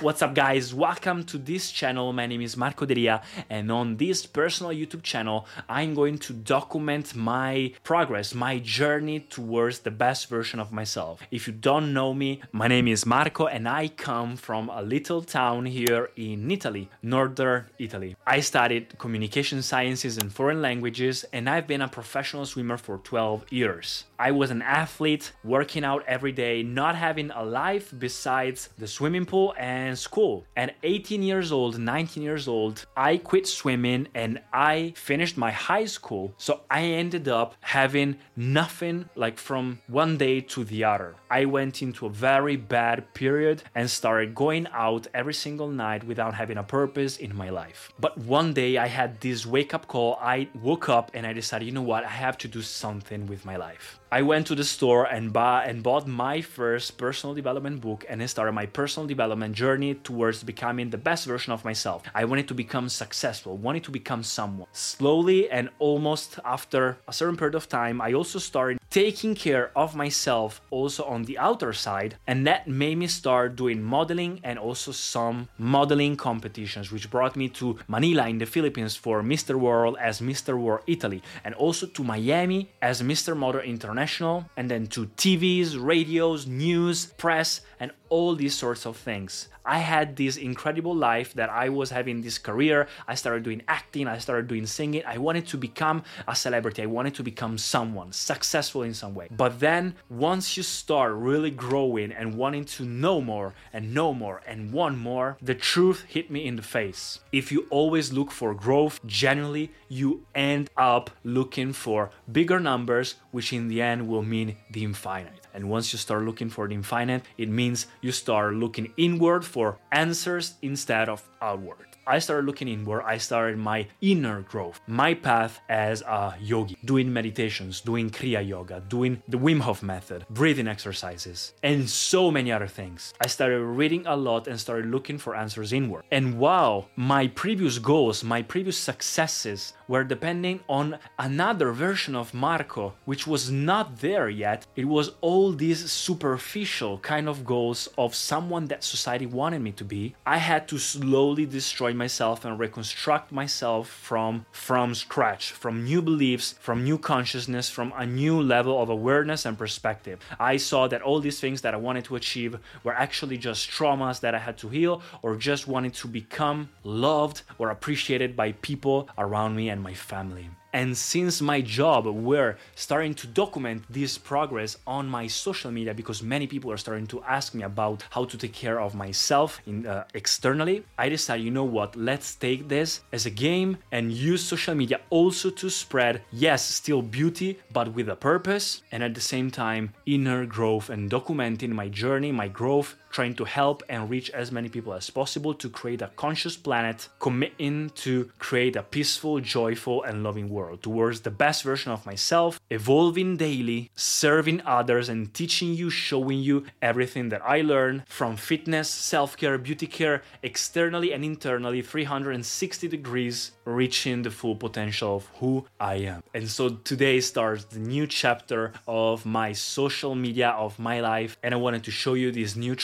What's up guys, welcome to this channel, my name is Marco D'Elia and on this personal YouTube channel I'm going to document my progress, my journey towards the best version of myself. If you don't know me, my name is Marco and I come from a little town here in Italy, northern Italy. I studied communication sciences and foreign languages and I've been a professional swimmer for 12 years. I was an athlete, working out every day, not having a life besides the swimming pool and school. At 18 years old, 19 years old, I quit swimming and I finished my high school. So I ended up having nothing like from one day to the other. I went into a very bad period and started going out every single night without having a purpose in my life. But one day I had this wake up call. I woke up and I decided, you know what, I have to do something with my life. I went to the store and buy and bought my first personal development book and I started my personal development journey towards becoming the best version of myself. I wanted to become successful, wanted to become someone. Slowly and almost after a certain period of time, I also started taking care of myself also on the outer side and that made me start doing modeling and also some modeling competitions which brought me to Manila in the Philippines for Mr. World as Mr. World Italy and also to Miami as Mr. Model International and then to TVs, radios, news, press and all these sorts of things. I had this incredible life that I was having this career. I started doing acting, I started doing singing. I wanted to become a celebrity. I wanted to become someone successful in some way. But then once you start really growing and wanting to know more and know more and want more, the truth hit me in the face. If you always look for growth, generally you end up looking for bigger numbers, which in the end will mean the infinite. And once you start looking for the infinite, it means you start looking inward for answers instead of outward. I started looking inward, I started my inner growth, my path as a yogi, doing meditations, doing Kriya Yoga, doing the Wim Hof method, breathing exercises, and so many other things. I started reading a lot and started looking for answers inward. And wow, my previous goals, my previous successes were depending on another version of Marco, which was not there yet. It was all these superficial kind of goals of someone that society wanted me to be. I had to slowly destroy myself and reconstruct myself from from scratch, from new beliefs, from new consciousness, from a new level of awareness and perspective. I saw that all these things that I wanted to achieve were actually just traumas that I had to heal or just wanted to become loved or appreciated by people around me and my family. And since my job, we're starting to document this progress on my social media because many people are starting to ask me about how to take care of myself in, uh, externally. I decided, you know what, let's take this as a game and use social media also to spread, yes, still beauty, but with a purpose, and at the same time, inner growth and documenting my journey, my growth, trying to help and reach as many people as possible to create a conscious planet, committing to create a peaceful, joyful, and loving world towards the best version of myself, evolving daily, serving others, and teaching you, showing you everything that I learned from fitness, self care, beauty care, externally and internally, 360 degrees, reaching the full potential of who I am. And so today starts the new chapter of my social media, of my life, and I wanted to show you this new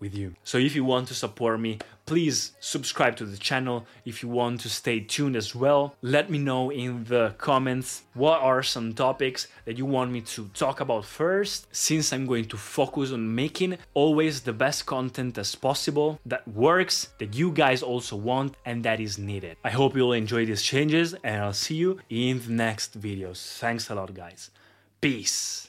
with you. So if you want to support me, please subscribe to the channel. If you want to stay tuned as well let me know in the comments what are some topics that you want me to talk about first. Since i'm going to focus on making always the best content as possible that works that you guys also want and that is needed. I hope you'll enjoy these changes and i'll see you in the next videos. Thanks a lot guys. Peace